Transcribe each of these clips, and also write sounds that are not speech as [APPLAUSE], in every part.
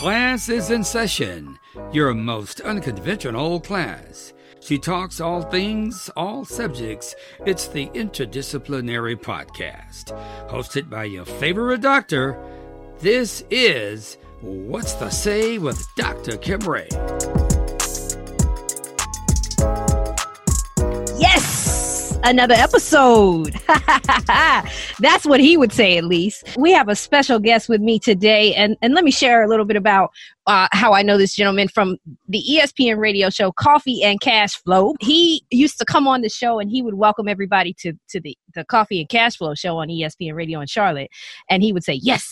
Class is in session, your most unconventional class. She talks all things, all subjects. It's the Interdisciplinary Podcast. Hosted by your favorite doctor, this is What's the Say with Dr. Kim Ray. Another episode. [LAUGHS] That's what he would say, at least. We have a special guest with me today, and, and let me share a little bit about uh, how I know this gentleman from the ESPN radio show Coffee and Cash Flow. He used to come on the show and he would welcome everybody to, to the, the Coffee and Cash Flow show on ESPN radio in Charlotte. And he would say, Yes,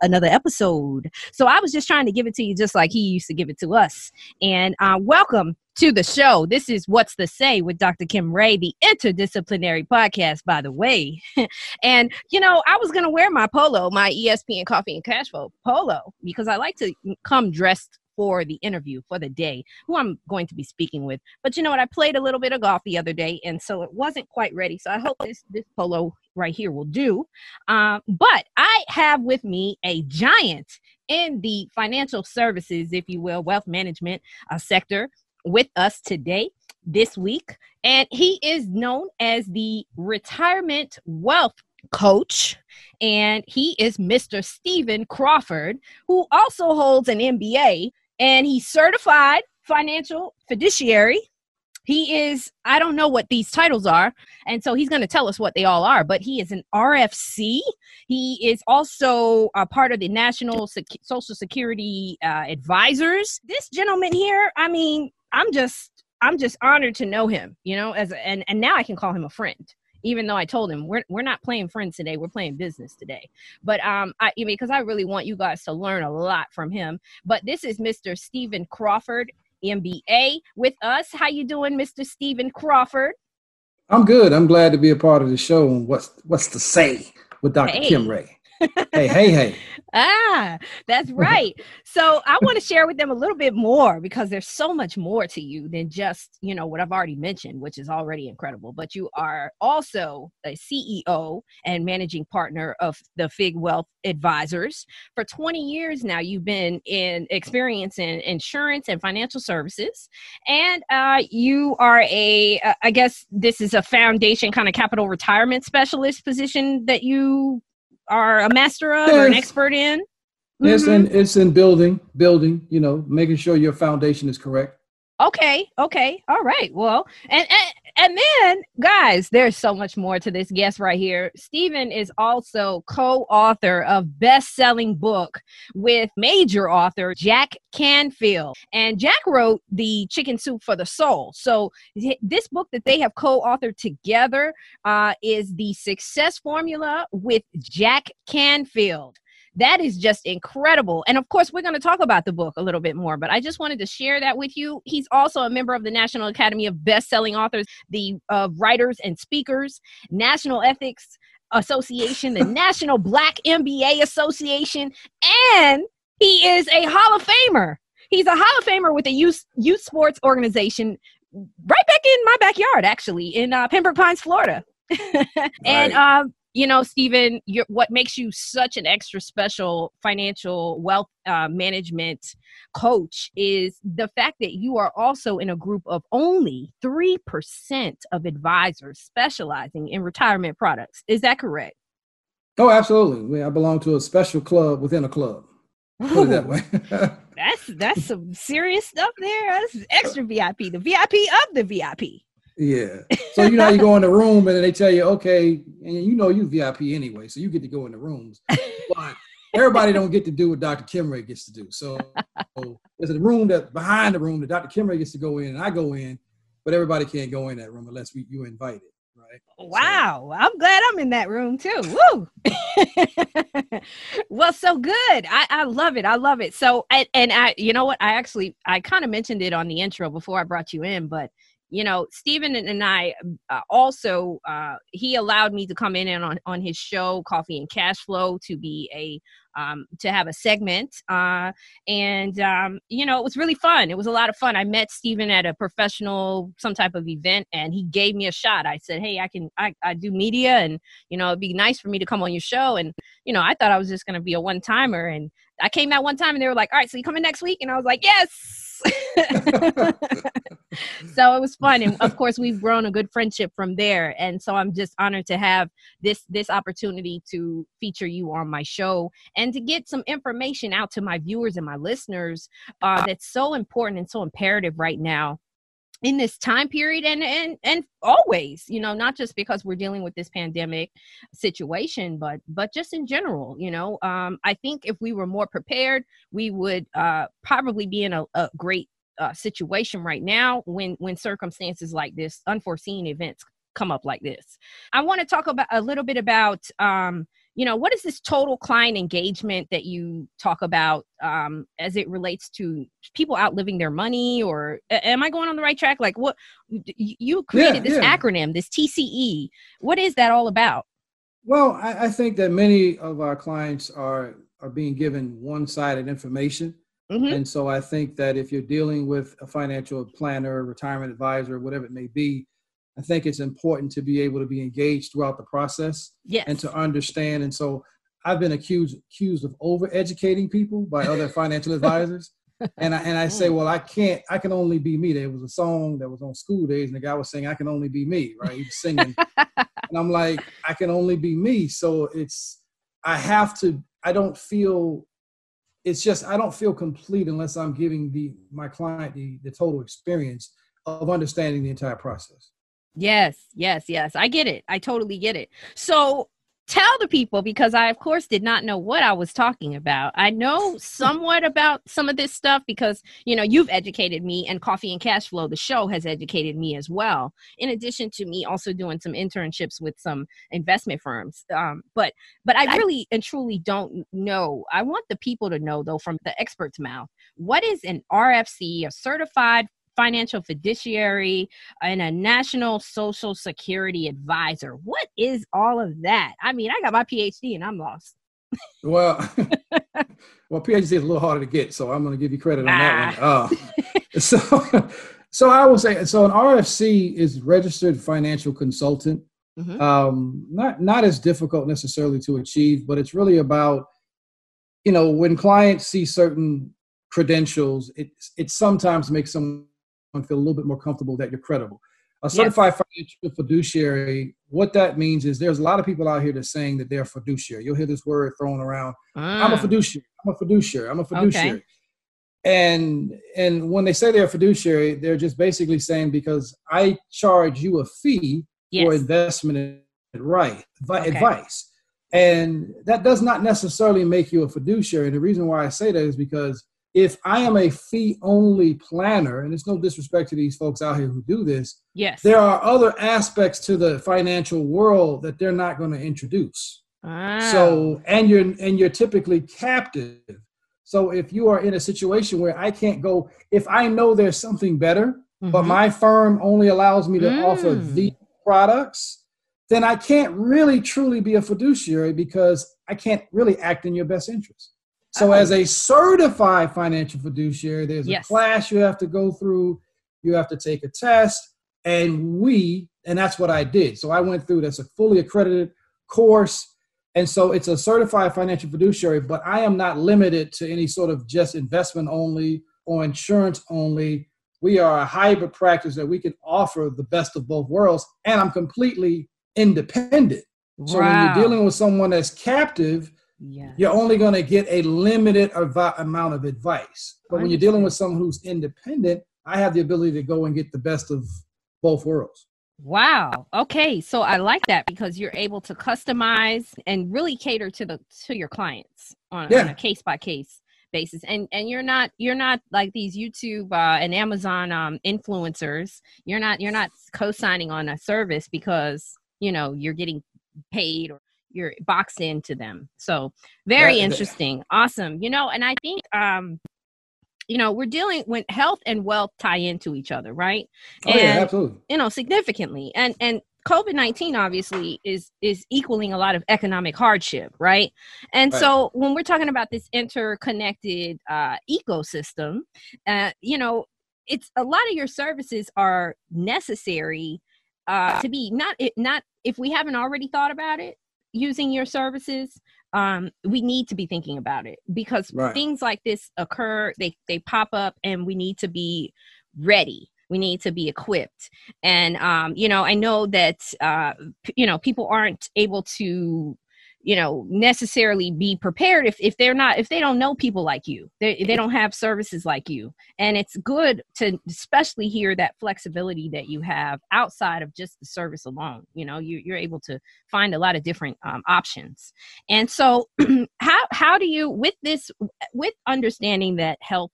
another episode. So I was just trying to give it to you just like he used to give it to us. And uh, welcome to the show. This is What's the Say with Dr. Kim Ray, the interdisciplinary podcast, by the way. [LAUGHS] and, you know, I was going to wear my polo, my ESPN Coffee and Cash Flow polo, because I like to come dressed for the interview for the day who I'm going to be speaking with. But you know what? I played a little bit of golf the other day, and so it wasn't quite ready. So I hope this, this polo right here will do. Um, but I have with me a giant in the financial services, if you will, wealth management uh, sector with us today, this week. And he is known as the retirement wealth coach. And he is Mr. Stephen Crawford, who also holds an MBA and he's certified financial fiduciary. He is, I don't know what these titles are, and so he's going to tell us what they all are, but he is an RFC. He is also a part of the National Sec- Social Security uh, Advisors. This gentleman here, I mean, I'm just I'm just honored to know him, you know, as a, and and now I can call him a friend. Even though I told him we're we're not playing friends today, we're playing business today. But um, I, I mean, because I really want you guys to learn a lot from him. But this is Mr. Stephen Crawford, MBA, with us. How you doing, Mr. Stephen Crawford? I'm good. I'm glad to be a part of the show. And what's what's to say with Dr. Hey. Kim Ray? Hey, hey, hey. [LAUGHS] Ah, that's right. so I want to share with them a little bit more because there's so much more to you than just, you know, what I've already mentioned, which is already incredible. But you are also a CEO and managing partner of the Fig Wealth Advisors. For 20 years now, you've been in experience in insurance and financial services. And uh, you are a, uh, I guess this is a foundation kind of capital retirement specialist position that you are a master of or an expert in? It's Mhm. in it's in building, building. You know, making sure your foundation is correct. Okay, okay, all right. Well, and, and and then guys, there's so much more to this guest right here. Stephen is also co-author of best-selling book with major author Jack Canfield. And Jack wrote the Chicken Soup for the Soul. So this book that they have co-authored together uh, is the Success Formula with Jack Canfield. That is just incredible. And of course, we're going to talk about the book a little bit more, but I just wanted to share that with you. He's also a member of the National Academy of Best-Selling Authors, the uh, Writers and Speakers, National Ethics Association, the [LAUGHS] National Black MBA Association, and he is a Hall of Famer. He's a Hall of Famer with the youth youth sports organization right back in my backyard, actually, in uh, Pembroke Pines, Florida. [LAUGHS] and Right. um, you know, Stephen, what makes you such an extra special financial wealth uh, management coach is the fact that you are also in a group of only 3% of advisors specializing in retirement products. Is that correct? Oh, absolutely. I belong to a special club within a club. Put it that way. [LAUGHS] That's that's some serious stuff there. That's extra VIP, the VIP of the VIP. Yeah. [LAUGHS] So you know you go in the room and then they tell you, okay, and you know you VIP anyway, so you get to go in the rooms. But everybody don't get to do what Dr. Kim Ray gets to do. So, so there's a room that behind the room that Dr. Kim Ray gets to go in, and I go in, but everybody can't go in that room unless we, you invited, right? Wow, I'm glad I'm in that room too. Woo! [LAUGHS] well, so good. I, I love it. I love it. So, and I, you know what? I actually, I kind of mentioned it on the intro before I brought you in, but you know, Stephen and I uh, also uh, he allowed me to come in and on on his show Coffee and Cash Flow to be a um, to have a segment, uh, and um, you know, it was really fun. It was a lot of fun. I met Stephen at a professional some type of event, and he gave me a shot. I said, "Hey, I can I, I do media, and you know, it'd be nice for me to come on your show." And you know, I thought I was just going to be a one timer, and I came out one time, and they were like, "All right, so you coming next week?" And I was like, "Yes." [LAUGHS] so it was fun and of course we've grown a good friendship from there and so i'm just honored to have this this opportunity to feature you on my show and to get some information out to my viewers and my listeners uh, that's so important and so imperative right now in this time period and and and always you know not just because we're dealing with this pandemic situation but but just in general you know um i think if we were more prepared we would uh probably be in a, a great uh, situation right now when when circumstances like this unforeseen events come up like this. I want to talk about a little bit about um you know what is this total client engagement that you talk about um, as it relates to people outliving their money or am i going on the right track like what you created yeah, this yeah. acronym this tce what is that all about well I, I, think that many of our clients are are being given one-sided information mm-hmm. and so i think that if you're dealing with a financial planner retirement advisor whatever it may be I think it's important to be able to be engaged throughout the process yes. and to understand. And so I've been accused accused of over educating people by other [LAUGHS] financial advisors. And I, and I say, mm. well, I can't, I can only be me. There was a song that was on school days and the guy was saying, I can only be me, right? He was singing. [LAUGHS] and I'm like, I can only be me. So it's, I have to, I don't feel, it's just, I don't feel complete unless I'm giving the, my client the, the total experience of understanding the entire process. Yes, yes, yes. I get it. I totally get it. So tell the people because I, of course, did not know what I was talking about. I know somewhat about some of this stuff because, you know, you've educated me, and Coffee and Cash Flow, the show, has educated me as well, in addition to me also doing some internships with some investment firms. Um, but, but I really and truly don't know. I want the people to know, though, from the expert's mouth, what is an RFC, a certified financial fiduciary, and a national social security advisor. What is all of that? I mean, I got my PhD and I'm lost. well, [LAUGHS] [LAUGHS] well, PhD is a little harder to get, so I'm going to give you credit on ah. that one. Uh, [LAUGHS] so, so I will say, so an RFC is registered financial consultant. Mm-hmm. Um, not not as difficult necessarily to achieve, but it's really about, you know, when clients see certain credentials, it it sometimes makes them feel a little bit more comfortable that you're credible. A certified yes. financial fiduciary, what that means is there's a lot of people out here that's saying that they're fiduciary. You'll hear this word thrown around. I'm a ah. fiduciary. I'm a fiduciary. I'm a fiduciary. Okay. And and when they say they're a fiduciary, they're just basically saying because I charge you a fee yes. for investment right okay. advice. And that does not necessarily make you a fiduciary. And the reason why I say that is because if I am a fee only planner, and it's no disrespect to these folks out here who do this, yes, there are other aspects to the financial world that they're not going to introduce. Ah. So, and you're and you're typically captive. So, if you are in a situation where I can't go, if I know there's something better, mm-hmm. but my firm only allows me to mm. offer these products, then I can't really truly be a fiduciary because I can't really act in your best interest. So, oh. as a certified financial fiduciary, there's yes. a class you have to go through. You have to take a test, and we, and that's what I did. So I went through. That's a fully accredited course, and so it's a certified financial fiduciary. But I am not limited to any sort of just investment only or insurance only. We are a hybrid practice that we can offer the best of both worlds, and I'm completely independent. So wow. when you're dealing with someone that's captive Yes. You're only going to get a limited amount of advice. But when you're dealing with someone who's independent, I have the ability to go and get the best of both worlds. Wow. Okay. So I like that because you're able to customize and really cater to the to your clients on, yeah. on a case by case basis. And and you're not you're not like these YouTube uh, and Amazon um, influencers. You're not you're not co-signing on a service because you know you're getting paid or you're boxed into them. So very interesting. Awesome. You know, and I think um you know we're dealing when health and wealth tie into each other right oh, and yeah, absolutely. you know significantly and and covid-19 obviously is is equaling a lot of economic hardship right and Right. so when we're talking about this interconnected uh ecosystem uh you know it's a lot of your services are necessary uh to be not it not if we haven't already thought about it using your services um we need to be thinking about it because Right. things like this occur they they pop up and we need to be ready we need to be equipped and um you know i know that uh p- you know people aren't able to you know necessarily be prepared if, if they're not if they don't know people like you they, they don't have services like you. And it's good to especially hear that flexibility that you have outside of just the service alone. You know you, you're able to find a lot of different um, options. And so [CLEARS THROAT] how how do you with this with understanding that health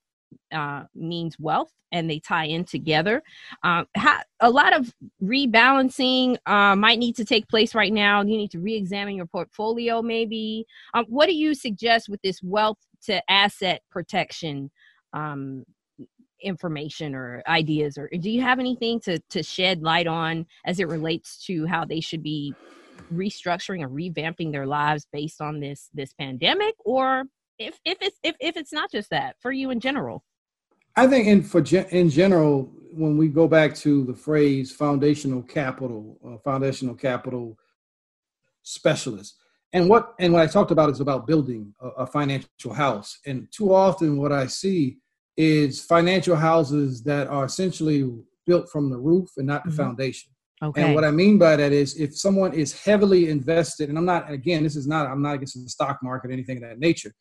uh, means wealth and they tie in together. Uh, how, a lot of rebalancing uh, might need to take place right now. You need to re examine your portfolio, maybe. Um, what do you suggest with this wealth to asset protection? Um, information or ideas or do you have anything to to shed light on as it relates to how they should be restructuring or revamping their lives based on this this pandemic or if if it's if, if it's not just that for you in general I think in for gen- in general, when we go back to the phrase foundational capital, uh, foundational capital specialist, and what and what I talked about is about building a, a financial house. And too often, what I see is financial houses that are essentially built from the roof and not the Mhm. foundation. okay And what I mean by that is if someone is heavily invested, and I'm not again, this is not I'm not against the stock market or anything of that nature,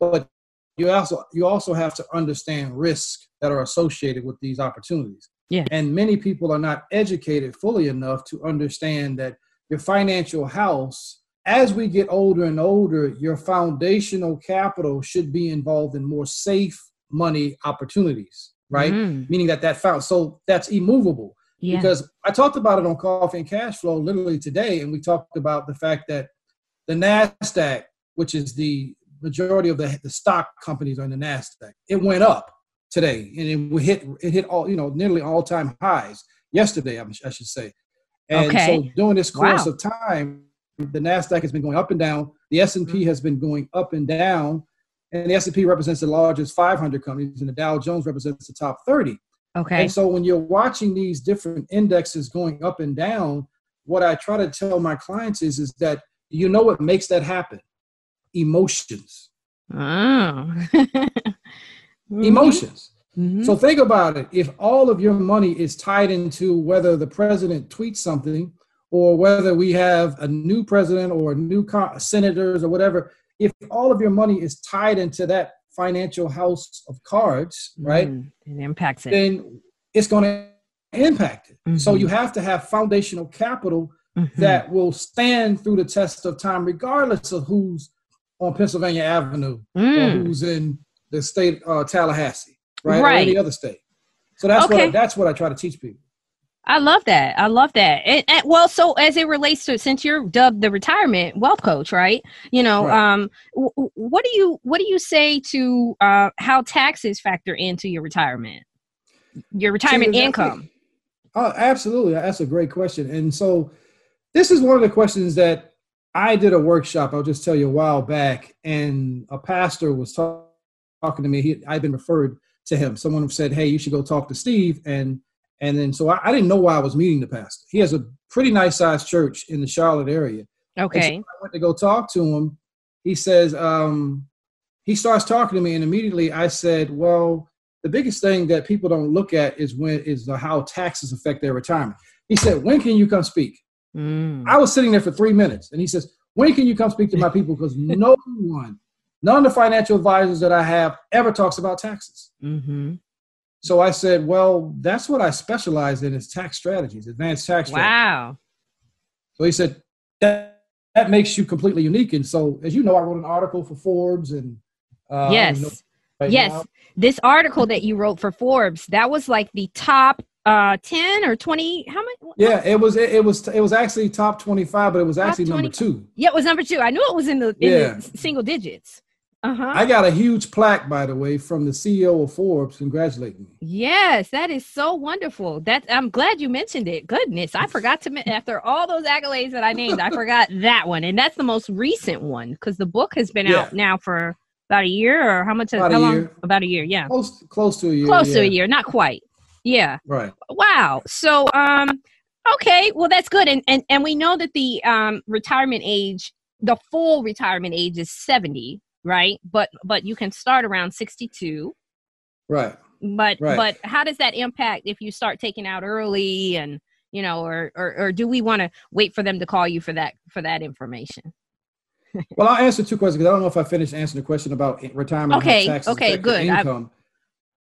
but you also you also have to understand risk that are associated with these opportunities. Yeah. And many people are not educated fully enough to understand that your financial house, as we get older and older, your foundational capital should be involved in more safe money opportunities, right? Mm, Meaning that that found so that's immovable yeah because I talked about it on Coffee and Cash Flow literally today, and we talked about the fact that the Nasdaq, which is the majority of the, the stock companies on the Nasdaq, it went up today, and it hit it hit all you know nearly all time highs yesterday. I, I should say, and Okay. so during this course Wow. of time, the Nasdaq has been going up and down. The S and Mm-hmm. P has been going up and down, and the S and P represents the largest 500 companies, and the Dow Jones represents the top 30. okay And so when you're watching these different indexes going up and down, what I try to tell my clients is, is that you know what makes that happen? Emotions. oh. [LAUGHS] Emotions. mhm. So think about it. If all of your money is tied into whether the president tweets something or whether we have a new president or new co- senators or whatever, if all of your money is tied into that financial house of cards, right? Mm, it impacts it then it's going to impact it. So Mhm. you have to have foundational capital Mhm. that will stand through the test of time, regardless of who's on Pennsylvania Avenue or Mm, who's in the state uh, Tallahassee, right, or Right. any other state. So that's what I, that's what I try to teach people. I love that. I love that. And, and- well, so as it relates to since you're dubbed the retirement wealth coach, right? You know, Right. um, w- what do you what do you say to uh, how taxes factor into your retirement, your retirement income? Oh, absolutely. That's a great question. And so this is one of the questions that I did a workshop, I'll just tell you a while back, and a pastor was talk, talking to me. He, I'd been referred to him. Someone said, Hey, you should go talk to Steve. And and then so I, I didn't know why I was meeting the pastor. He has a pretty nice sized church in the Charlotte area. And so Okay. I went to go talk to him. He says, um, he starts talking to me, and immediately I said, Well, the biggest thing that people don't look at is when is the, how taxes affect their retirement. He said, "When can you come speak?" Mm. I was sitting there for three minutes, and he says, "When can you come speak to my people?" Because [LAUGHS] no one, none of the financial advisors that I have ever talks about taxes. hmm So I said, "Well, that's what I specialize in is tax strategies, advanced tax strategies." Wow. So he said, "That that makes you completely unique." And so, as you know, I wrote an article for Forbes, and uh, I don't know Yes. right yes. now. This article that you wrote for Forbes, that was like the top uh 10 or 20 how many Yeah, it was it, it was it was actually top twenty five, but it was Top actually number two. yeah it was number two i knew it was in the in Yeah. the single digits Uh-huh. I got a huge plaque, by the way, from the CEO of Forbes congratulating me. Yes, that is so wonderful. That I'm glad you mentioned it. Goodness, I forgot to after all those accolades that I named, I forgot [LAUGHS] that one, and that's the most recent one because the book has been Yeah. out now for about a year or how much? About how a long? year. About a year. Yeah, Close, close to a year. close to a year, not quite. Yeah. Right. Wow. So, um, okay, well, that's good, and and and we know that the um retirement age, the full retirement age is seventy, right? But but you can start around sixty-two. Right. But Right. but how does that impact if you start taking out early and you know, or or, or do we want to wait for them to call you for that for that information? Well, I'll answer two questions because I don't know if I finished answering the question about retirement. Okay, taxes okay, good. Income.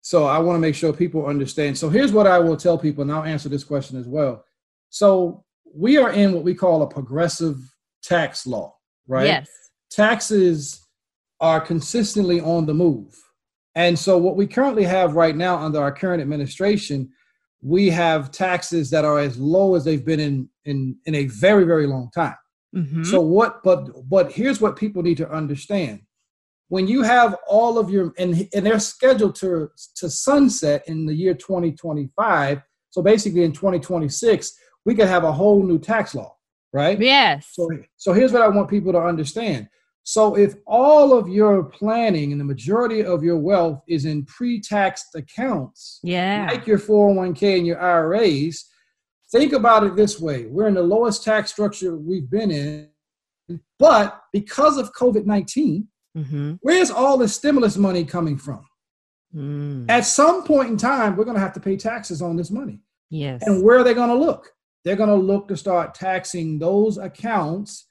So I want to make sure people understand. So here's what I will tell people, and I'll answer this question as well. So we are in what we call a progressive tax law, right? Yes. Taxes are consistently on the move. And so what we currently have right now under our current administration, we have taxes that are as low as they've been in in, in a very, very long time. Mhm. So what but but here's what people need to understand. When you have all of your and and they're scheduled to to sunset in the year 2025, so basically in 2026, we could have a whole new tax law, right? yes. So so here's what I want people to understand. So if all of your planning and the majority of your wealth is in pre-taxed accounts, yeah. like your 401k and your IRAs, think about it this way we're in the lowest tax structure we've been in. But because of COVID 19, mm-hmm. where's all the stimulus money coming from? mm. At some point in time, we're going to have to pay taxes on this money. Yes. And where are they going to look? They're going to look to start taxing those accounts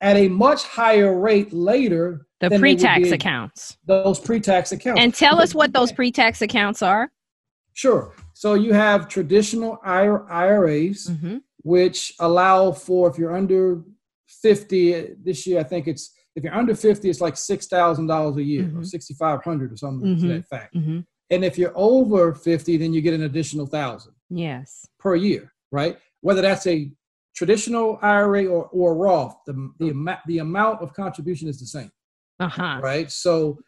at a much higher rate later. the than they pre-tax accounts. Those pre-tax accounts. And tell us what those pre-tax accounts are. Sure. So you have traditional IRAs. Mm-hmm. which allow for if you're under 50 this year i think it's if you're under 50 it's like $6000 a year or Mhm. 6500 or something to Mhm. that fact Mm-hmm. and if you're over 50 then you get an additional thousand Yes. per year right whether that's a traditional ira or, or roth the, the, amount, the amount of contribution is the same Uh-huh. right so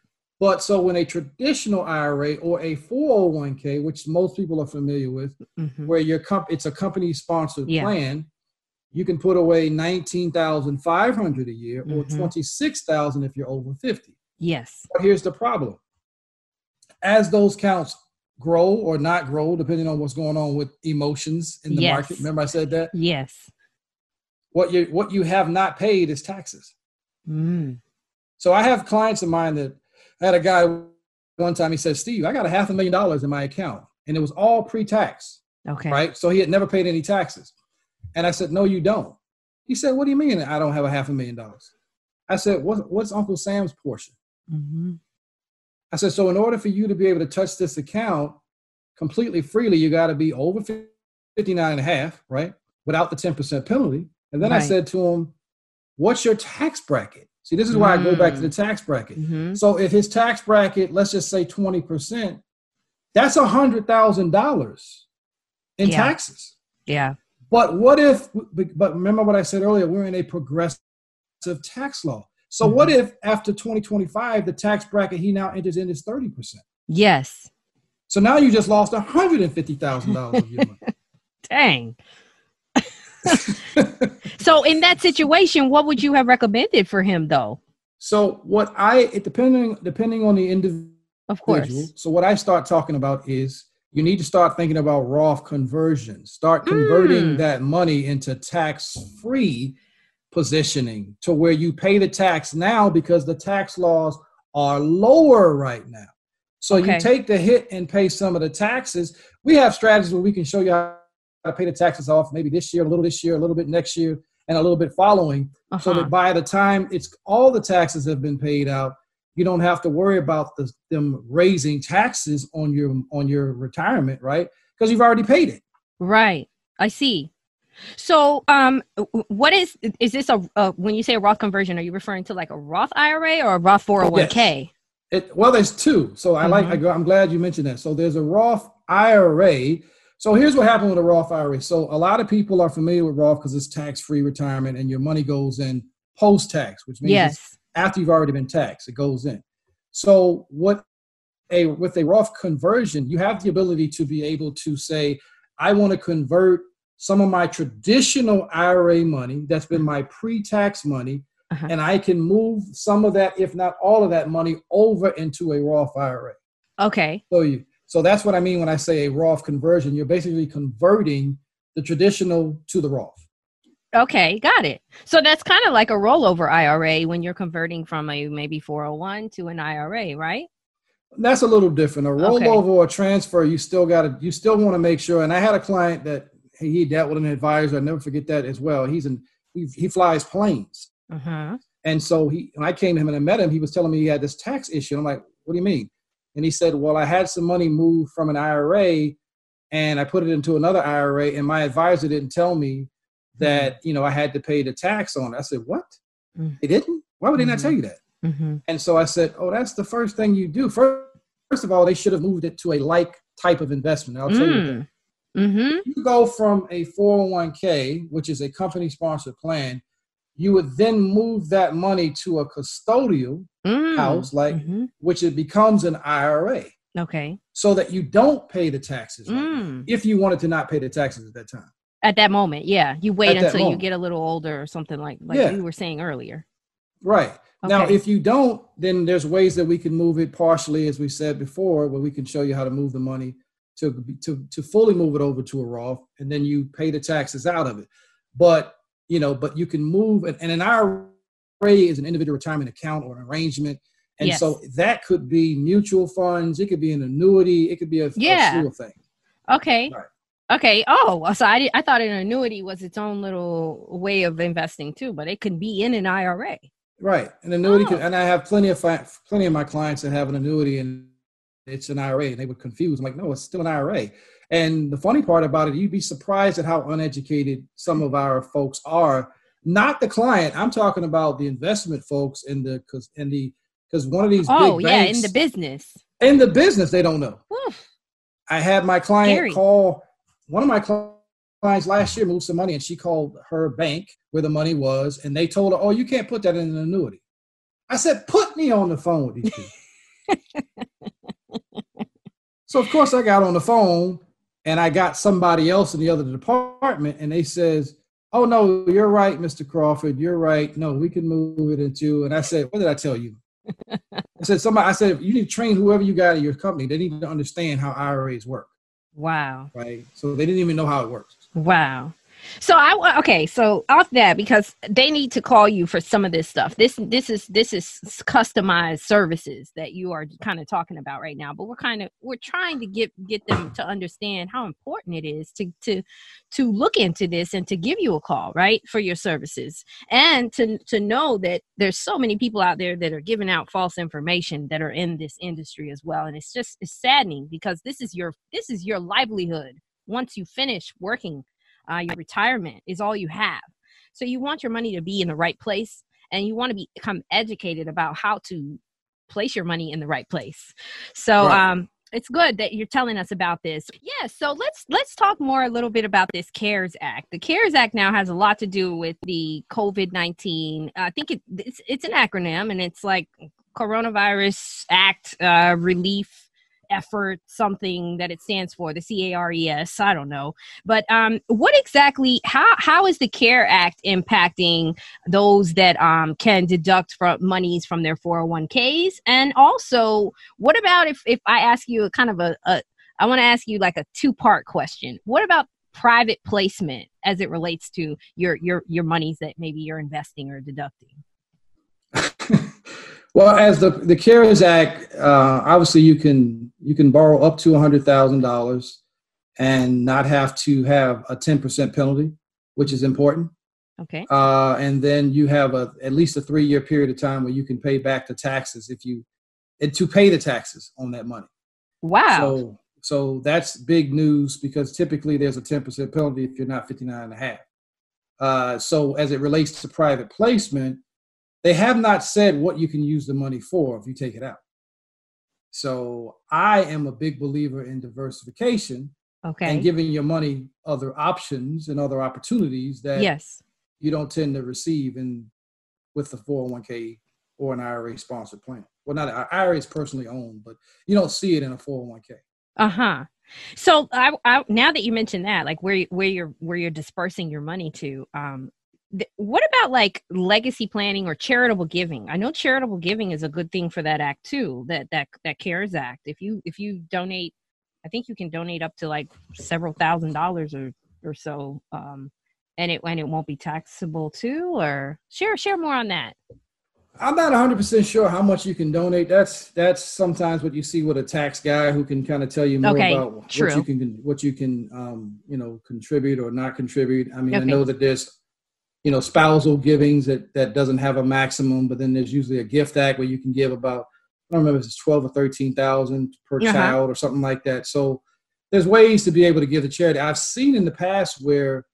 but so when a traditional ira or a 401k which most people are familiar with Mhm. where your comp it's a company sponsored Yeah. plan you can put away 19,500 a year or Mhm. 26,000 if you're over 50 Yes. but here's the problem as those counts grow or not grow depending on what's going on with emotions in the Yes. market remember i said that Yes. what you what you have not paid is taxes Mm. so i have clients of mine that I had a guy one time he said steve i got a half a million dollars in my account and it was all pre-tax Okay. right? So he had never paid any taxes. And I said, No, you don't. He said, What do you mean I don't have a half a million dollars? I said, what, What's Uncle Sam's portion? Mm-hmm. I said, So in order for you to be able to touch this account completely freely, you got to be over 59 and a half, right? Without the 10% penalty. And then I said to him, What's your tax bracket? See, this is why I go back to the tax bracket. Mm-hmm. So if his tax bracket, let's just say 20%, that's a $100,000 in Yeah. taxes. Yeah. But what if, but remember what I said earlier, we're in a progressive tax law. So what Mm-hmm. if after 2025, the tax bracket he now enters in is 30%? Yes. So now you just lost $150,000 of your money. [LAUGHS] Dang. [LAUGHS] so in that situation, what would you have recommended for him though? so what I, it depending, depending on the individual, Of course. so what I start talking about is you need to start thinking about Roth conversion. Start converting Mm. that money into tax-free positioning to where you pay the tax now because the tax laws are lower right now. So Okay. you take the hit and pay some of the taxes. We have strategies where we can show you how to pay the taxes off maybe this year, a little this year, a little bit next year, and a little bit following so Uh-huh. that by the time it's all the taxes have been paid out, you don't have to worry about the, them raising taxes on your on your retirement, right? Because you've already paid it. Right. I see. So, um, what is is this a uh, when you say a Roth conversion? Are you referring to like a Roth IRA or a Roth 401k? It, well, there's two. So I like. I I'm glad you mentioned that. So there's a Roth IRA. So here's what happened with a Roth IRA. So a lot of people are familiar with Roth because it's tax-free retirement, and your money goes in post-tax, which means Yes. After you've already been taxed, it goes in. So what a with a Roth conversion, you have the ability to be able to say, I want to convert some of my traditional IRA money that's been my pre-tax money, uh-huh. and I can move some of that, if not all of that money, over into a Roth IRA. Okay. So you so that's what I mean when I say a Roth conversion. You're basically converting the traditional to the Roth. Okay, got it. So that's kind of like a rollover IRA when you're converting from a maybe 401 to an IRA, right? That's a little different. A rollover okay. or a transfer, you still got to you still want to make sure. And I had a client that he dealt with an advisor. I never forget that as well. He's in he, he flies planes, uh-huh. and so he when I came to him and I met him, he was telling me he had this tax issue. I'm like, what do you mean? And he said, well, I had some money moved from an IRA, and I put it into another IRA, and my advisor didn't tell me that mm-hmm. you know I had to pay the tax on it. I said, "What? Mm-hmm. They didn't? Why would they not tell you that?" Mm-hmm. And so I said, "Oh, that's the first thing you do. First, first of all, they should have moved it to a like type of investment. I'll tell you that. Mm. Mm-hmm. You go from a 401k, which is a company sponsored plan, you would then move that money to a custodial mm. house, like mm-hmm. which it becomes an IRA. Okay. So that you don't pay the taxes right mm. if you wanted to not pay the taxes at that time. At that moment, yeah. You wait At until you get a little older or something like like yeah. you were saying earlier. Right. Okay. Now, if you don't, then there's ways that we can move it partially, as we said before, where we can show you how to move the money to to to fully move it over to a Roth, and then you pay the taxes out of it. But you know, but you can move, and, and an IRA is an individual retirement account or an arrangement, and yes. so that could be mutual funds, it could be an annuity, it could be a, yeah. a slew of things. Okay. Right. Okay. Oh, so I I thought an annuity was its own little way of investing too, but it can be in an IRA. Right, an annuity, oh. can, and I have plenty of plenty of my clients that have an annuity and it's an IRA, and they would confuse. I'm like, no, it's still an IRA. And the funny part about it, you'd be surprised at how uneducated some of our folks are. Not the client. I'm talking about the investment folks in the because in the because one of these oh yeah in the business in the business they don't know. Oof. I had my client Scary. call one of my clients last year moved some money and she called her bank where the money was and they told her, oh, you can't put that in an annuity. I said, put me on the phone with these people. [LAUGHS] so of course I got on the phone and I got somebody else in the other department and they says, oh no, you're right, Mr. Crawford, you're right. No, we can move it into. And I said, what did I tell you? [LAUGHS] I said, somebody, I said, you need to train whoever you got in your company. They need to understand how IRAs work. Wow. Right. So they didn't even know how it works. Wow. So I okay, so off that because they need to call you for some of this stuff. This this is this is customized services that you are kind of talking about right now. But we're kind of we're trying to get get them to understand how important it is to to to look into this and to give you a call, right, for your services. And to to know that there's so many people out there that are giving out false information that are in this industry as well. And it's just it's saddening because this is your this is your livelihood once you finish working uh, your retirement is all you have. So you want your money to be in the right place and you want to be, become educated about how to place your money in the right place. So, right. um, it's good that you're telling us about this. Yeah, so let's let's talk more a little bit about this CARES Act. The CARES Act now has a lot to do with the COVID nineteen. I think it, it's it's an acronym, and it's like Coronavirus Act uh, Relief effort something that it stands for the c-a-r-e-s i don't know. But um, what exactly how how is the care act impacting those that um, can deduct from monies from their 401ks and also what about if if i ask you a kind of a, a i want to ask you like a two part question. What about private placement as it relates to your your your monies that maybe you're investing or deducting Well, as the the CARES Act, uh, obviously you can you can borrow up to hundred thousand dollars and not have to have a ten percent penalty, which is important. Okay. Uh, and then you have a at least a three year period of time where you can pay back the taxes if you and to pay the taxes on that money. Wow. So so that's big news because typically there's a 10% penalty if you're not 59 and a half. Uh, so as it relates to private placement, they have not said what you can use the money for if you take it out. So I am a big believer in diversification okay. and giving your money other options and other opportunities that yes. you don't tend to receive in with the 401k or an IRA sponsored plan. Well, not an IRA is personally owned, but you don't see it in a 401k. Uh huh. So I, I, now that you mentioned that, like where where you're where you're dispersing your money to, um, th- what about like legacy planning or charitable giving? I know charitable giving is a good thing for that act too. That that that CARES Act. If you if you donate, I think you can donate up to like several thousand dollars or or so, um, and it and it won't be taxable too. Or share share more on that. I'm not 100% sure how much you can donate. That's that's sometimes what you see with a tax guy who can kind of tell you more Okay, about true. what you can what you can um, you know contribute or not contribute. I mean, I know that there's you know spousal givings that that doesn't have a maximum, but then there's usually a gift act where you can give about I don't remember if it's 12 or 13,000 per Uh-huh. child or something like that. So there's ways to be able to give to charity. I've seen in the past where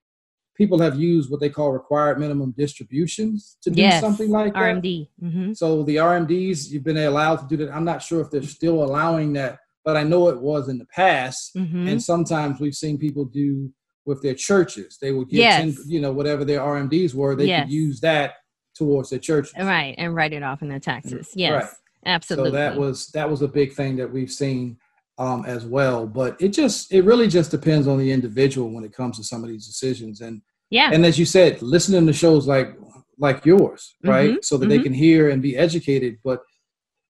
people have used what they call required minimum distributions to do Yes, something like that. RMD. hmm So the RMDs, you've been allowed to do that. I'm not sure if they're still allowing that, but I know it was in the past. hmm And sometimes we've seen people do with their churches. They would get, Yes. 10, you know, whatever their RMDs were, they Yes. could use that towards their churches. Right, and write it off in their taxes. Yes, Right. absolutely. So that was that was a big thing that we've seen um, as well. But it just it really just depends on the individual when it comes to some of these decisions. And yeah. and as you said, listening to shows like like yours, right, Mhm, so that they mhm. can hear and be educated. But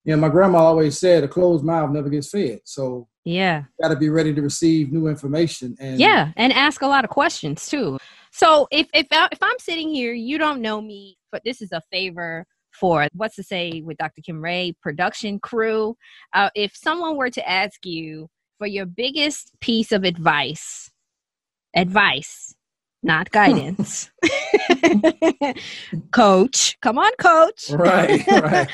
you know, my grandma always said, "A closed mouth never gets fed." So yeah. got to be ready to receive new information. And Yeah, and ask a lot of questions too. So if if I, if I'm sitting here, you don't know me, but this is a favor for what's to say with Dr. Kim Ray production crew. Uh, if someone were to ask you for your biggest piece of advice, advice, not guidance, [LAUGHS] coach, come on, coach. right, right.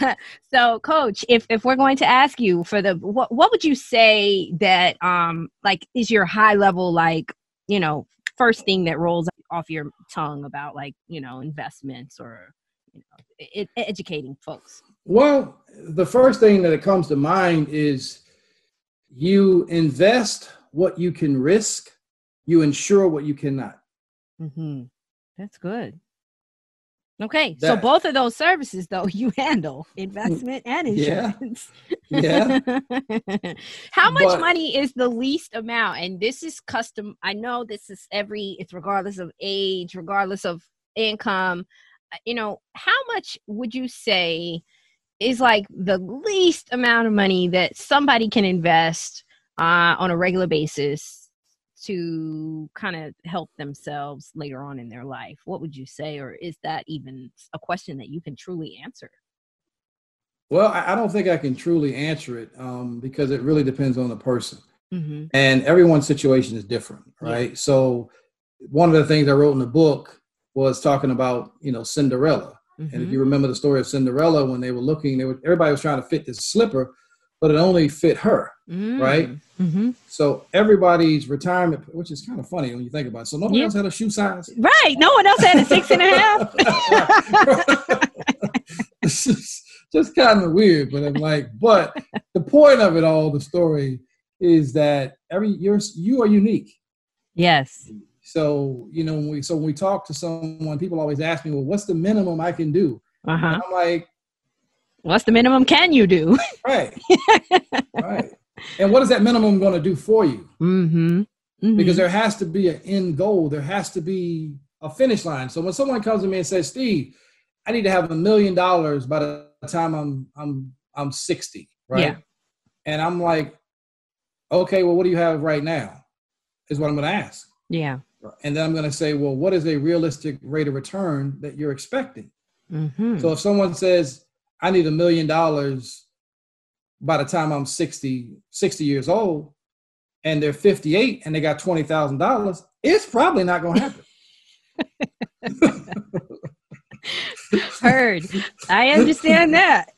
[LAUGHS] so coach if if we're going to ask you for the what what would you say that um like is your high level like you know first thing that rolls off your tongue about like you know investments or you know e- educating folks Well, the first thing that comes to mind is you invest what you can risk, you insure what you cannot. mm-hmm. that's good okay so both of those services though [LAUGHS] you handle investment and insurance Yeah. [LAUGHS] how much But- money is the least amount and this is custom i know this is every it's regardless of age regardless of income Uh, you know how much would you say is like the least amount of money that somebody can invest uh, on a regular basis to kind of help themselves later on in their life what would you say or is that even a question that you can truly answer Well, I, don't think I can truly answer it um, because it really depends on the person. mm-hmm. and everyone's situation is different right so one of the things i wrote in the book was talking about you know cinderella and Mm-hmm. if you remember the story of cinderella when they were looking they were everybody was trying to fit this slipper but it only fit her right? mm-hmm. so everybody's retirement which is kind of funny when you think about it so nobody Yeah. else had a shoe size Right. No one else had a six and a half. [LAUGHS] [LAUGHS] it's just, just kind of weird but i'm like but the point of it all the story is that every you're you are unique yes. So, you know, when we so when we talk to someone, people always ask me, well, what's the minimum I can do? Uh huh. And I'm like, What's the minimum can you do? right, [LAUGHS] right. And what is that minimum going to do for you? Mm-hmm. Because there has to be an end goal. There has to be a finish line. So when someone comes to me and says, Steve, I need to have a million dollars by the time I'm I'm I'm 60, right? Yeah. And I'm like, okay, well, what do you have right now? Is what I'm going to ask. yeah. And then I'm going to say, well, what is a realistic rate of return that you're expecting? Mm-hmm. So if someone says, I need a million dollars by the time I'm 60, 60 years old, and they're 58 and they got $20,000, it's probably not going to happen. [LAUGHS] Heard. I understand that.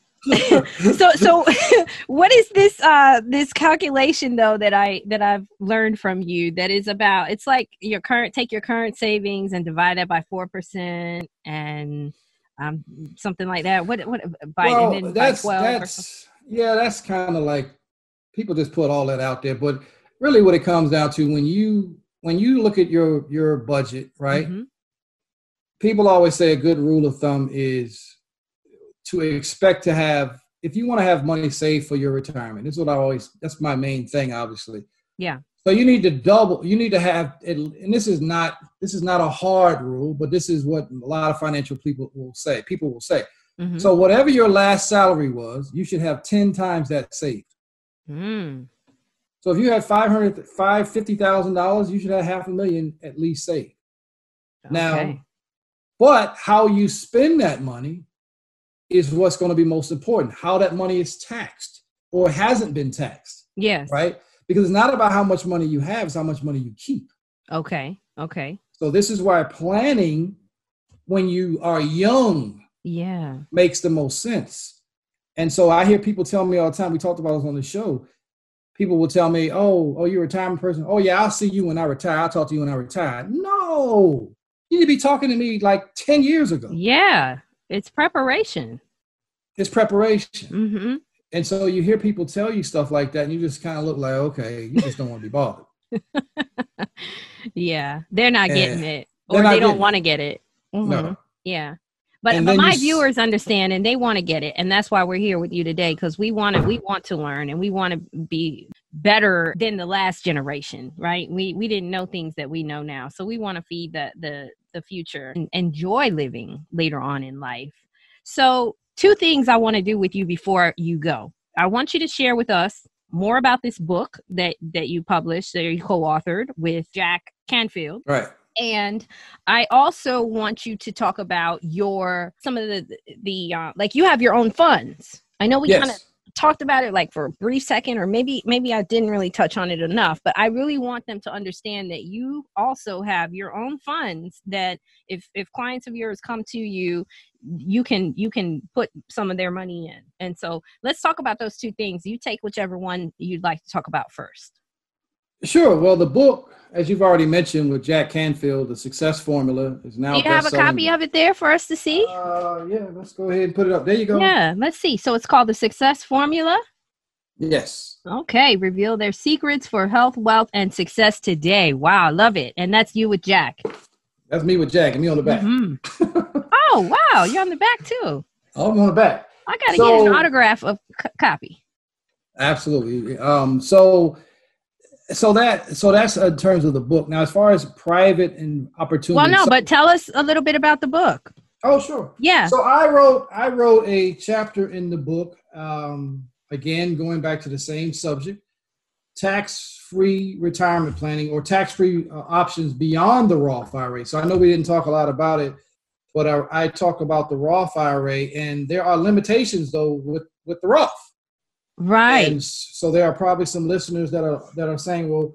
so so [LAUGHS] what is this uh this calculation though that i that i've learned from you that is about it's like your current take your current savings and divide that by four percent and um something like that what what by well, and then by that's, 12 or that's, yeah, that's kind of like people just put all that out there. But really what it comes down to when you, when you look at your, your budget, right? Mhm. people always say a good rule of thumb is to expect to have if you want to have money saved for your retirement. This is what I always. That's my main thing, obviously. Yeah. So you need to double. You need to have, and this is not this is not a hard rule, but this is what a lot of financial people will say. People will say. Mm-hmm. So whatever your last salary was, you should have ten times that saved. Mm. So if you had five hundred five fifty thousand dollars, you should have half a million at least saved. Okay. Now, but how you spend that money is what's going to be most important. How that money is taxed or hasn't been taxed. Yes. Right because it's not about how much money you have, it's how much money you keep. Okay. Okay. So this is why planning when you are young yeah makes the most sense. And so I hear people tell me all the time, we talked about this on the show. People will tell me, Oh, oh, you're a retirement person. Oh yeah, I'll see you when I retire. I'll talk to you when I retire. No. You need to be talking to me like 10 years ago. Yeah. It's preparation. It's preparation. Mm-hmm. And so you hear people tell you stuff like that, and you just kind of look like, okay, you just don't want to be bothered. [LAUGHS] yeah, they're not and getting it, or they don't want to get it. Mm-hmm. No. Yeah. But, but my viewers understand and they want to get it and that's why we're here with you today because we want to we want to learn and we want to be better than the last generation right we we didn't know things that we know now so we want to feed the the the future and enjoy living later on in life so two things I want to do with you before you go. I want you to share with us more about this book that that you published that you co-authored with Jack Canfield. Right. And I also want you to talk about your some of the the uh, like you have your own funds. I know we yes. kind of talked about it like for a brief second or maybe maybe I didn't really touch on it enough but I really want them to understand that you also have your own funds that if if clients of yours come to you you can you can put some of their money in and so let's talk about those two things you take whichever one you'd like to talk about first Sure. Well, the book, as you've already mentioned, with Jack Canfield, the Success Formula, is now. Do you have a copy of it there for us to see? Uh, yeah. Let's go ahead and put it up. There you go. Yeah. Let's see. So it's called the Success Formula. Yes. Okay. Reveal their secrets for health, wealth, and success today. Wow, love it. And that's you with Jack. That's me with Jack, and me on the back. Mm-hmm. [LAUGHS] oh wow, you're on the back too. I'm on the back. I gotta so, get an autograph of c- copy. Absolutely. Um. So so that so that's in terms of the book. Now, as far as private and opportunity. Well, no, so, but tell us a little bit about the book. Oh, sure. Yeah. So I wrote I wrote a chapter in the book. Um, again, going back to the same subject, tax-free retirement planning or tax-free uh, options beyond the Roth IRA. So I know we didn't talk a lot about it, but I, I talk about the Roth IRA, and there are limitations though with with the Roth. Right. And so there are probably some listeners that are that are saying, well,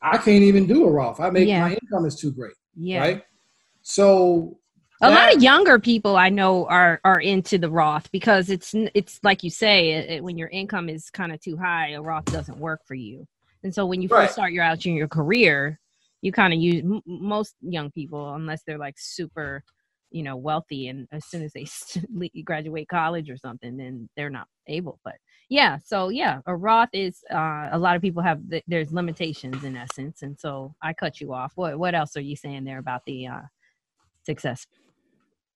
I can't even do a Roth. I make yeah. my income is too great. Yeah. Right. So a that, lot of younger people I know are are into the Roth because it's it's like you say it, it, when your income is kind of too high, a Roth doesn't work for you. And so when you right. first start your out in your career, you kind of use m- most young people unless they're like super you know wealthy and as soon as they [LAUGHS] graduate college or something then they're not able but yeah so yeah a roth is uh, a lot of people have th- there's limitations in essence and so i cut you off. What what else are you saying there about the uh, success?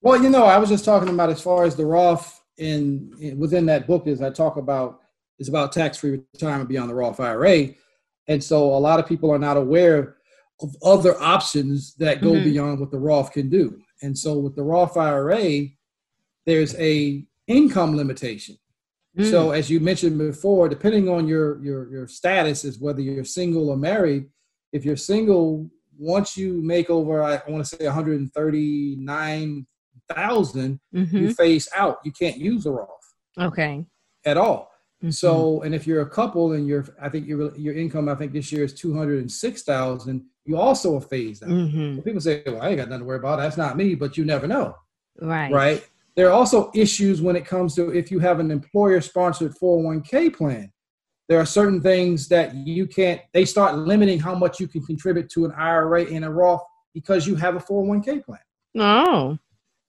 Well you know i was just talking about as far as the roth in, in within that book is i talk about is about tax-free retirement beyond the roth ira and so a lot of people are not aware of other options that go mm-hmm. beyond what the roth can do and so with the Roth IRA, there's a income limitation. Mm. So as you mentioned before, depending on your, your your status is whether you're single or married. If you're single, once you make over I want to say 139,000, mm-hmm. you phase out. You can't use the Roth. Okay. At all. Mm-hmm. So, and if you're a couple and your I think your your income I think this year is 206,000, you also are phased out. Mm-hmm. People say, well, I ain't got nothing to worry about. That's not me, but you never know. Right. Right. There are also issues when it comes to if you have an employer sponsored 401k plan. There are certain things that you can't, they start limiting how much you can contribute to an IRA and a Roth because you have a 401k plan. Oh.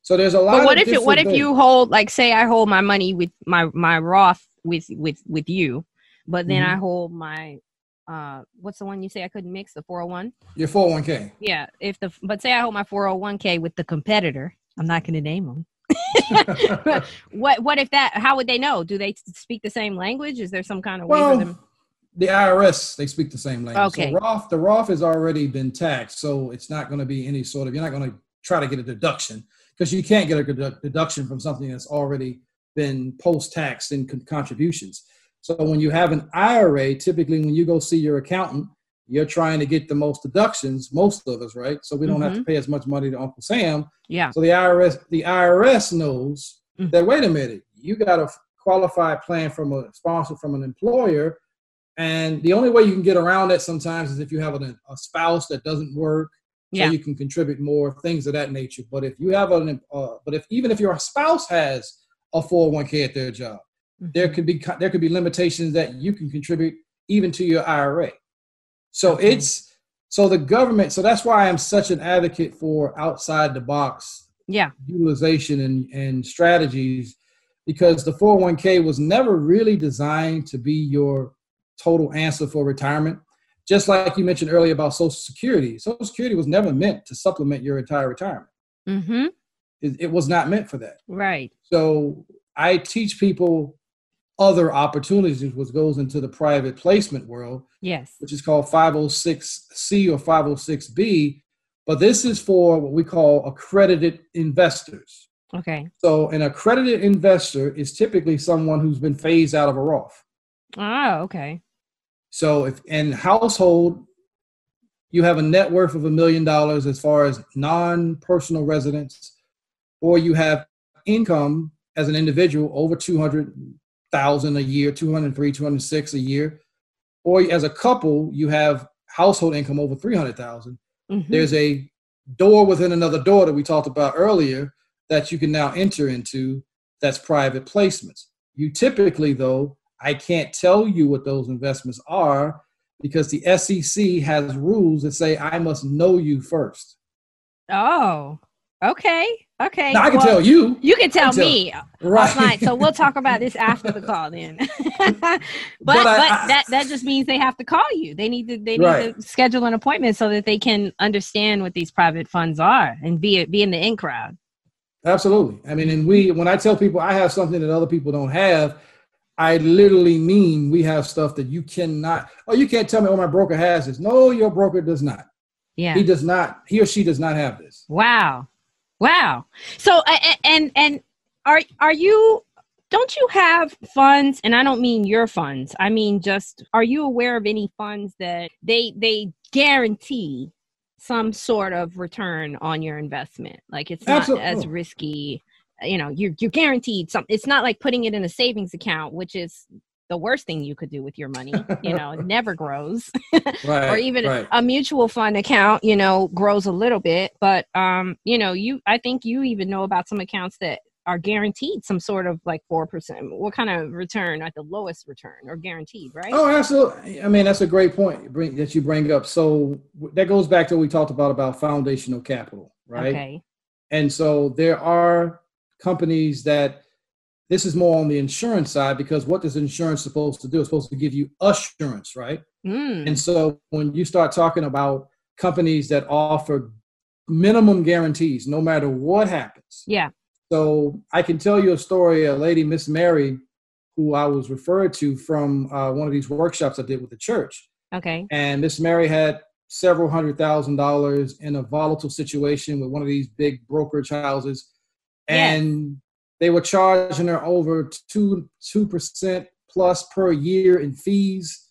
So there's a lot. But what if it, what if you hold like say I hold my money with my my Roth with with with you, but then mm-hmm. I hold my uh what's the one you say I couldn't mix the 401? Your 401k. Yeah, if the but say I hold my 401k with the competitor, I'm not going to name them. [LAUGHS] what what if that how would they know? Do they speak the same language? Is there some kind of Well, way for them? the IRS they speak the same language. Okay. So Roth the Roth has already been taxed, so it's not going to be any sort of you're not going to try to get a deduction because you can't get a dedu- deduction from something that's already been post taxed in con- contributions. So when you have an IRA, typically when you go see your accountant, you're trying to get the most deductions. Most of us, right? So we don't have to pay as much money to Uncle Sam. Yeah. So the IRS, the IRS knows Mm. that wait a minute, you got a qualified plan from a sponsor from an employer, and the only way you can get around that sometimes is if you have a, a spouse that doesn't work, so Yeah. you can contribute more things of that nature. But if you have an, uh, but if even if your spouse has a 401k at their job, there could be there could be limitations that you can contribute even to your IRA. So it's so the government. So that's why I'm such an advocate for outside the box Yeah. utilization and, and strategies because the 401k was never really designed to be your total answer for retirement. Just like you mentioned earlier about Social Security, Social Security was never meant to supplement your entire retirement. Mm-hmm. It, it was not meant for that. Right. So I teach people other opportunities, which goes into the private placement world, Yes. which is called 506C or 506B. But this is for what we call accredited investors. Okay. So, an accredited investor is typically someone who's been phased out of a Roth. Oh, okay. So, if in household, you have a net worth of a million dollars as far as non personal residence, or you have income as an individual over 200,000 a year, 203, 206 a year, or as a couple, you have household income over 300,000. Mhm. there's a door within another door that we talked about earlier that you can now enter into that's private placements. You typically, though, I can't tell you what those investments are because the SEC has rules that say I must know you first. Oh, okay. Okay. Now, I can Well, tell you. You can tell tell- me Right. offline. So we'll talk about this [LAUGHS] after the call then. [LAUGHS] but but, But I- that that just means they have to call you. They need to they need Right. to schedule an appointment so that they can understand what these private funds are and be be in the in crowd. Absolutely. I mean, and we, when I tell people I have something that other people don't have, I literally mean we have stuff that you cannot, oh, you can't tell me, oh, my broker has this. No, your broker does not. Yeah. He does not, he or she does not have this. Wow. Wow. So and and are are you don't you have funds and I don't mean your funds. I mean just are you aware of any funds that they they guarantee some sort of return on your investment? Like it's not Absolutely. as risky, you know, you're you're guaranteed some it's not like putting it in a savings account which is the worst thing you could do with your money, you know, it [LAUGHS] never grows [LAUGHS] Right. or even right. a mutual fund account you know grows a little bit but um you know you i think you even know about some accounts that are guaranteed some sort of like 4% what kind of return at the lowest return or guaranteed right Oh, absolutely. I mean, that's a great point bring, that you bring up. So that goes back to what we talked about about foundational capital, right? okay And so there are companies that this is more on the insurance side because what is insurance supposed to do? It's supposed to give you assurance, right? mm. And so when you start talking about companies that offer minimum guarantees, no matter what happens. yeah So I can tell you a story. A lady, Miss Mary, who I was referred to from uh, one of these workshops I did with the church, okay and Miss Mary had several hundred thousand dollars in a volatile situation with one of these big brokerage houses, Yes. and they were charging her over two two percent plus per year in fees.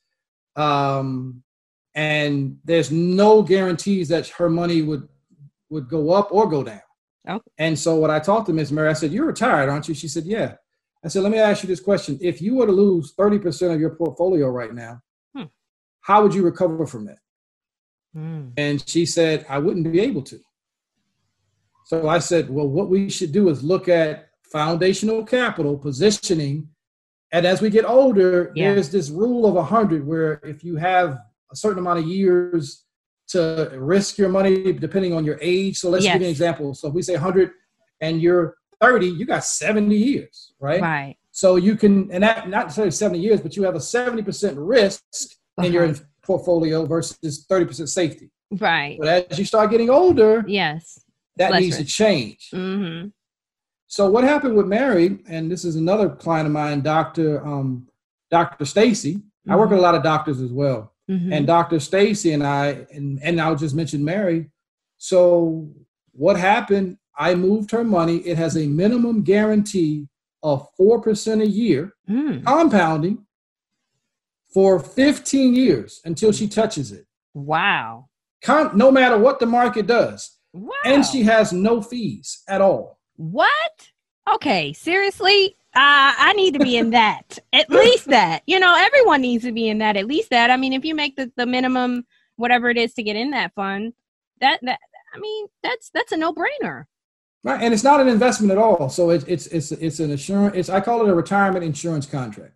Um, and there's no guarantees that her money would would go up or go down. Oh. And so what I talked to Miss Mary, I said, "You're retired, aren't you?" She said, "Yeah." I said, "Let me ask you this question: If you were to lose thirty percent of your portfolio right now, Hmm. how would you recover from that?" Mm. And she said, I wouldn't be able to. So I said, Well, what we should do is look at foundational capital positioning. And as we get older, Yeah. there's this rule of 100 where if you have a certain amount of years to risk your money, depending on your age. So let's give you an example. So if we say 100 and you're 30, you got 70 years, right? right So you can, and that not necessarily 70 years, but you have a 70% risk in your Uh-huh. portfolio versus 30% safety. right But as you start getting older, yes that Less needs to change. mm-hmm So what happened with Mary, and this is another client of mine, Dr. Um, Dr. Stacy. Mm-hmm. I work with a mm-hmm. lot of doctors as well. Mm-hmm. And Dr. Stacy and I, and, and I'll just mention Mary. So what happened? I moved her money. It has a minimum guarantee of 4% a year, mm. compounding for 15 years until she touches it. Wow. Con- no matter what the market does. Wow. And she has no fees at all. What? Okay, seriously? Uh, I need to be in that. at least that. You know, everyone needs to be in that. At least that. I mean, if you make the, the minimum, whatever it is to get in that fund, that that I mean, that's that's a no brainer. Right, and it's not an investment at all. So it's it's it's it's an insurance. It's I call it a retirement insurance contract.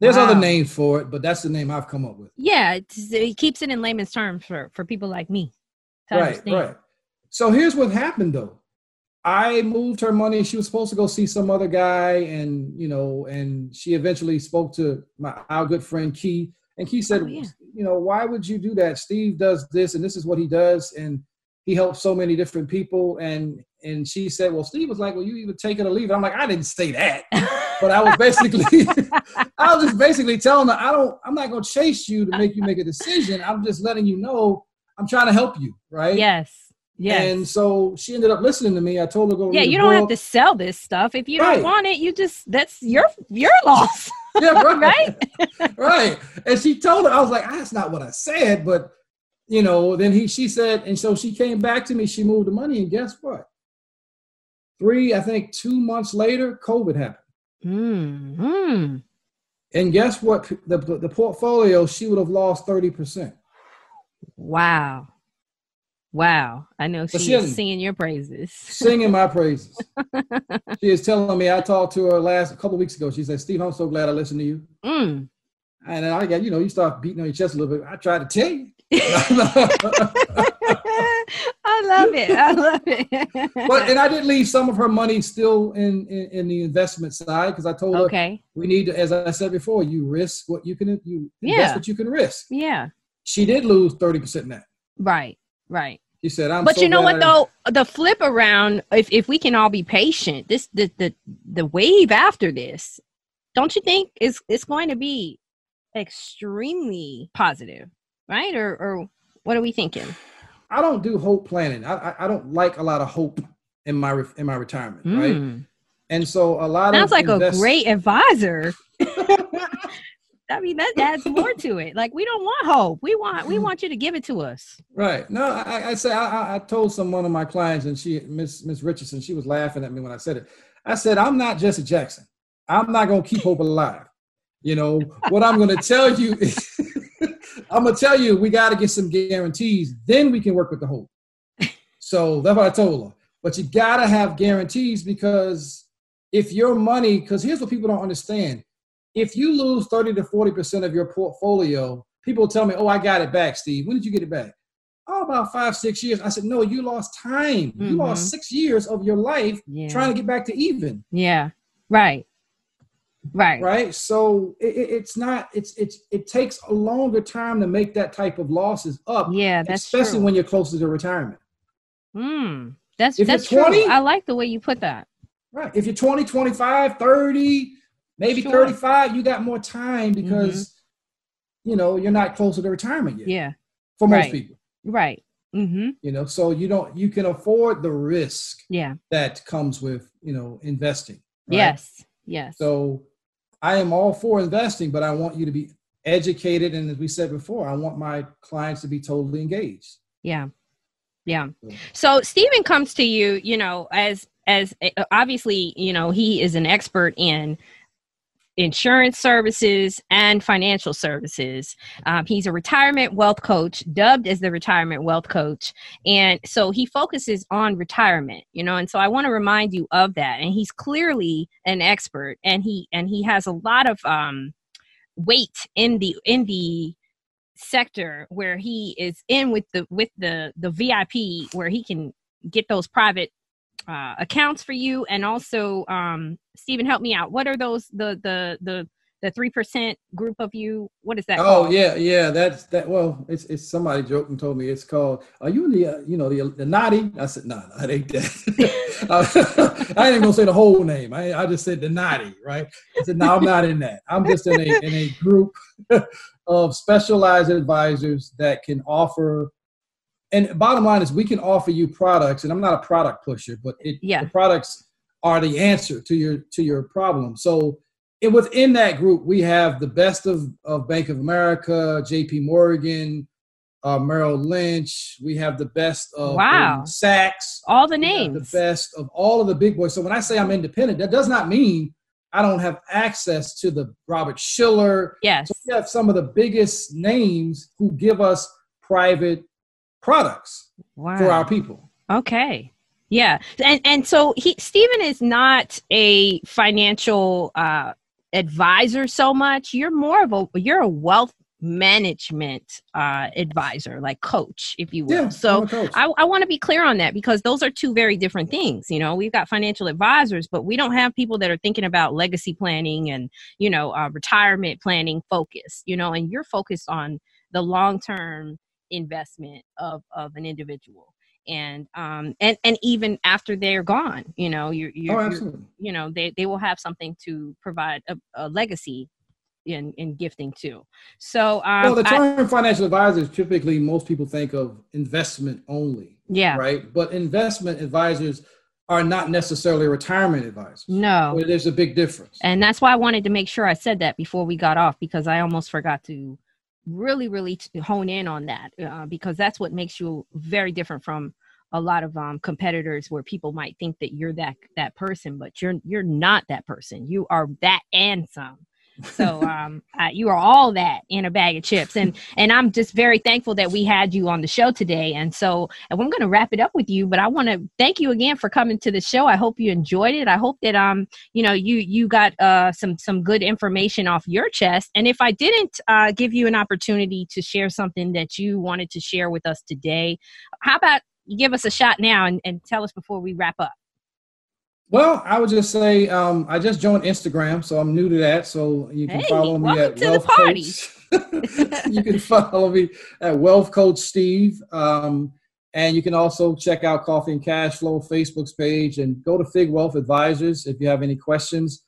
There's wow. other names for it, but that's the name I've come up with. Yeah, it keeps it in layman's terms for for people like me. right, understand. right. So here's what happened though. I moved her money. She was supposed to go see some other guy, and you know, and she eventually spoke to my our good friend Key, and Key said, oh, yeah. you know, why would you do that? Steve does this, and this is what he does, and he helps so many different people. And and she said, well, Steve was like, well, you either take it or leave it. I'm like, I didn't say that, but I was basically, [LAUGHS] I was just basically telling her, I don't, I'm not gonna chase you to make you make a decision. I'm just letting you know I'm trying to help you, right? Yes. Yeah. And so she ended up listening to me. I told her go. Yeah, you don't book. have to sell this stuff. If you right. don't want it, you just that's your your loss. [LAUGHS] yeah, right. right. [LAUGHS] right. And she told her, I was like, that's not what I said, but you know, then he she said, and so she came back to me, she moved the money, and guess what? Three, I think two months later, COVID happened. Mm-hmm. And guess what? The, the portfolio, she would have lost 30%. Wow. Wow. I know she's she singing your praises. Singing my praises. [LAUGHS] she is telling me, I talked to her last a couple weeks ago. She said, Steve, I'm so glad I listened to you. Mm. And I got, you know, you start beating on your chest a little bit. I tried to tell you. [LAUGHS] [LAUGHS] I love it. I love it. but and I did leave some of her money still in in, in the investment side because I told okay. her we need to, as I said before, you risk what you can you yeah. invest what you can risk. Yeah. She did lose thirty percent net. Right. Right. He said, "I'm." But so you know what though? The flip around, if if we can all be patient, this the the the wave after this, don't you think is it's going to be extremely positive, right? Or or what are we thinking? I don't do hope planning. I I, I don't like a lot of hope in my in my retirement, mm. right? And so a lot sounds of like invest- a great advisor. [LAUGHS] I mean, that adds more to it. Like we don't want hope. We want we want you to give it to us. Right. No, I, I say I, I told some one of my clients, and she Miss Miss Richardson, she was laughing at me when I said it. I said I'm not Jesse Jackson. I'm not gonna keep hope alive. You know what I'm gonna tell you. Is, [LAUGHS] I'm gonna tell you we got to get some guarantees. Then we can work with the hope. So that's what I told her. But you gotta have guarantees because if your money, because here's what people don't understand if you lose 30 to 40% of your portfolio, people tell me, oh, I got it back, Steve. When did you get it back? Oh, about five, six years. I said, no, you lost time. Mm-hmm. You lost six years of your life yeah. trying to get back to even. Yeah. Right. Right. Right. So it, it's not, it's, it's, it takes a longer time to make that type of losses up. Yeah. That's especially true. when you're closer to retirement. Hmm. That's, if that's 20, true. I like the way you put that. Right. If you're 20, 25, 30, maybe sure. 35 you got more time because mm-hmm. you know you're not close to the retirement yet yeah for most right. people right mm-hmm. you know so you don't you can afford the risk yeah that comes with you know investing right? yes yes so i am all for investing but i want you to be educated and as we said before i want my clients to be totally engaged yeah yeah so stephen comes to you you know as as obviously you know he is an expert in insurance services and financial services. Um, he's a retirement wealth coach, dubbed as the retirement wealth coach. And so he focuses on retirement, you know, and so I want to remind you of that. And he's clearly an expert and he and he has a lot of um weight in the in the sector where he is in with the with the the VIP where he can get those private uh, accounts for you and also um stephen help me out what are those the the the the three percent group of you what is that oh called? yeah yeah that's that well it's it's somebody joked and told me it's called are you in the uh, you know the the naughty i said no nah, that ain't that [LAUGHS] [LAUGHS] I ain't gonna say the whole name. I, I just said the naughty, right? I said, no, I'm not in that. I'm just in a in a group [LAUGHS] of specialized advisors that can offer. And bottom line is, we can offer you products. And I'm not a product pusher, but it, yeah. the products are the answer to your to your problem. So and within that group, we have the best of, of Bank of America, J.P. Morgan, uh, Merrill Lynch. We have the best of wow. Sachs. All the names. The best of all of the big boys. So when I say I'm independent, that does not mean I don't have access to the Robert Shiller. Yes. So we have some of the biggest names who give us private products wow. for our people. Okay. Yeah. And and so he Stephen is not a financial uh advisor so much you're more of a you're a wealth management uh, advisor like coach if you will yeah, so i, I want to be clear on that because those are two very different things you know we've got financial advisors but we don't have people that are thinking about legacy planning and you know uh, retirement planning focus you know and you're focused on the long term investment of of an individual. And um and and even after they're gone you know you're, you're, oh, you're you know they they will have something to provide a, a legacy in in gifting too. So um, well the term I, financial advisors typically most people think of investment only yeah. right? But investment advisors are not necessarily retirement advisors no. there's a big difference. And that's why i wanted to make sure i said that before we got off because i almost forgot to really really hone in on that uh, because that's what makes you very different from a lot of um, competitors where people might think that you're that that person but you're you're not that person. You are that and some so um, uh, you are all that in a bag of chips, and and I'm just very thankful that we had you on the show today. And so and I'm going to wrap it up with you, but I want to thank you again for coming to the show. I hope you enjoyed it. I hope that um you know you you got uh some some good information off your chest. And if I didn't uh, give you an opportunity to share something that you wanted to share with us today, how about you give us a shot now and, and tell us before we wrap up? Well, I would just say um, I just joined Instagram, so I'm new to that. So you can hey, follow me at Wealth Coach. [LAUGHS] you can follow me at Wealth Coach Steve, um, and you can also check out Coffee and Cash Flow Facebook's page and go to Fig Wealth Advisors if you have any questions.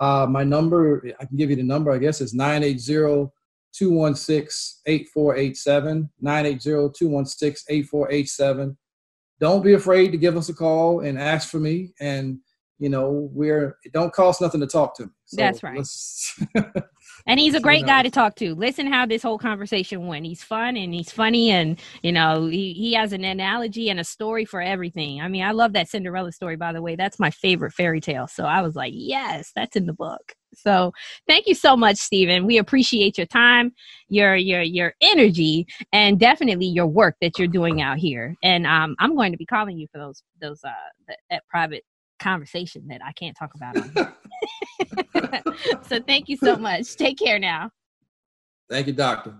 Uh, my number, I can give you the number. I guess it's 980 216 8487. 980 216 8487 don't be afraid to give us a call and ask for me. And you know, we're it don't cost nothing to talk to me. So That's right. [LAUGHS] and he's a [LAUGHS] great guy to talk to. Listen how this whole conversation went. He's fun and he's funny and you know, he, he has an analogy and a story for everything. I mean, I love that Cinderella story by the way. That's my favorite fairy tale. So I was like, yes, that's in the book. So thank you so much, Stephen. We appreciate your time, your your your energy, and definitely your work that you're doing out here. And um, I'm going to be calling you for those those uh that, that private conversation that I can't talk about. [LAUGHS] [LAUGHS] so thank you so much. Take care now. Thank you, doctor.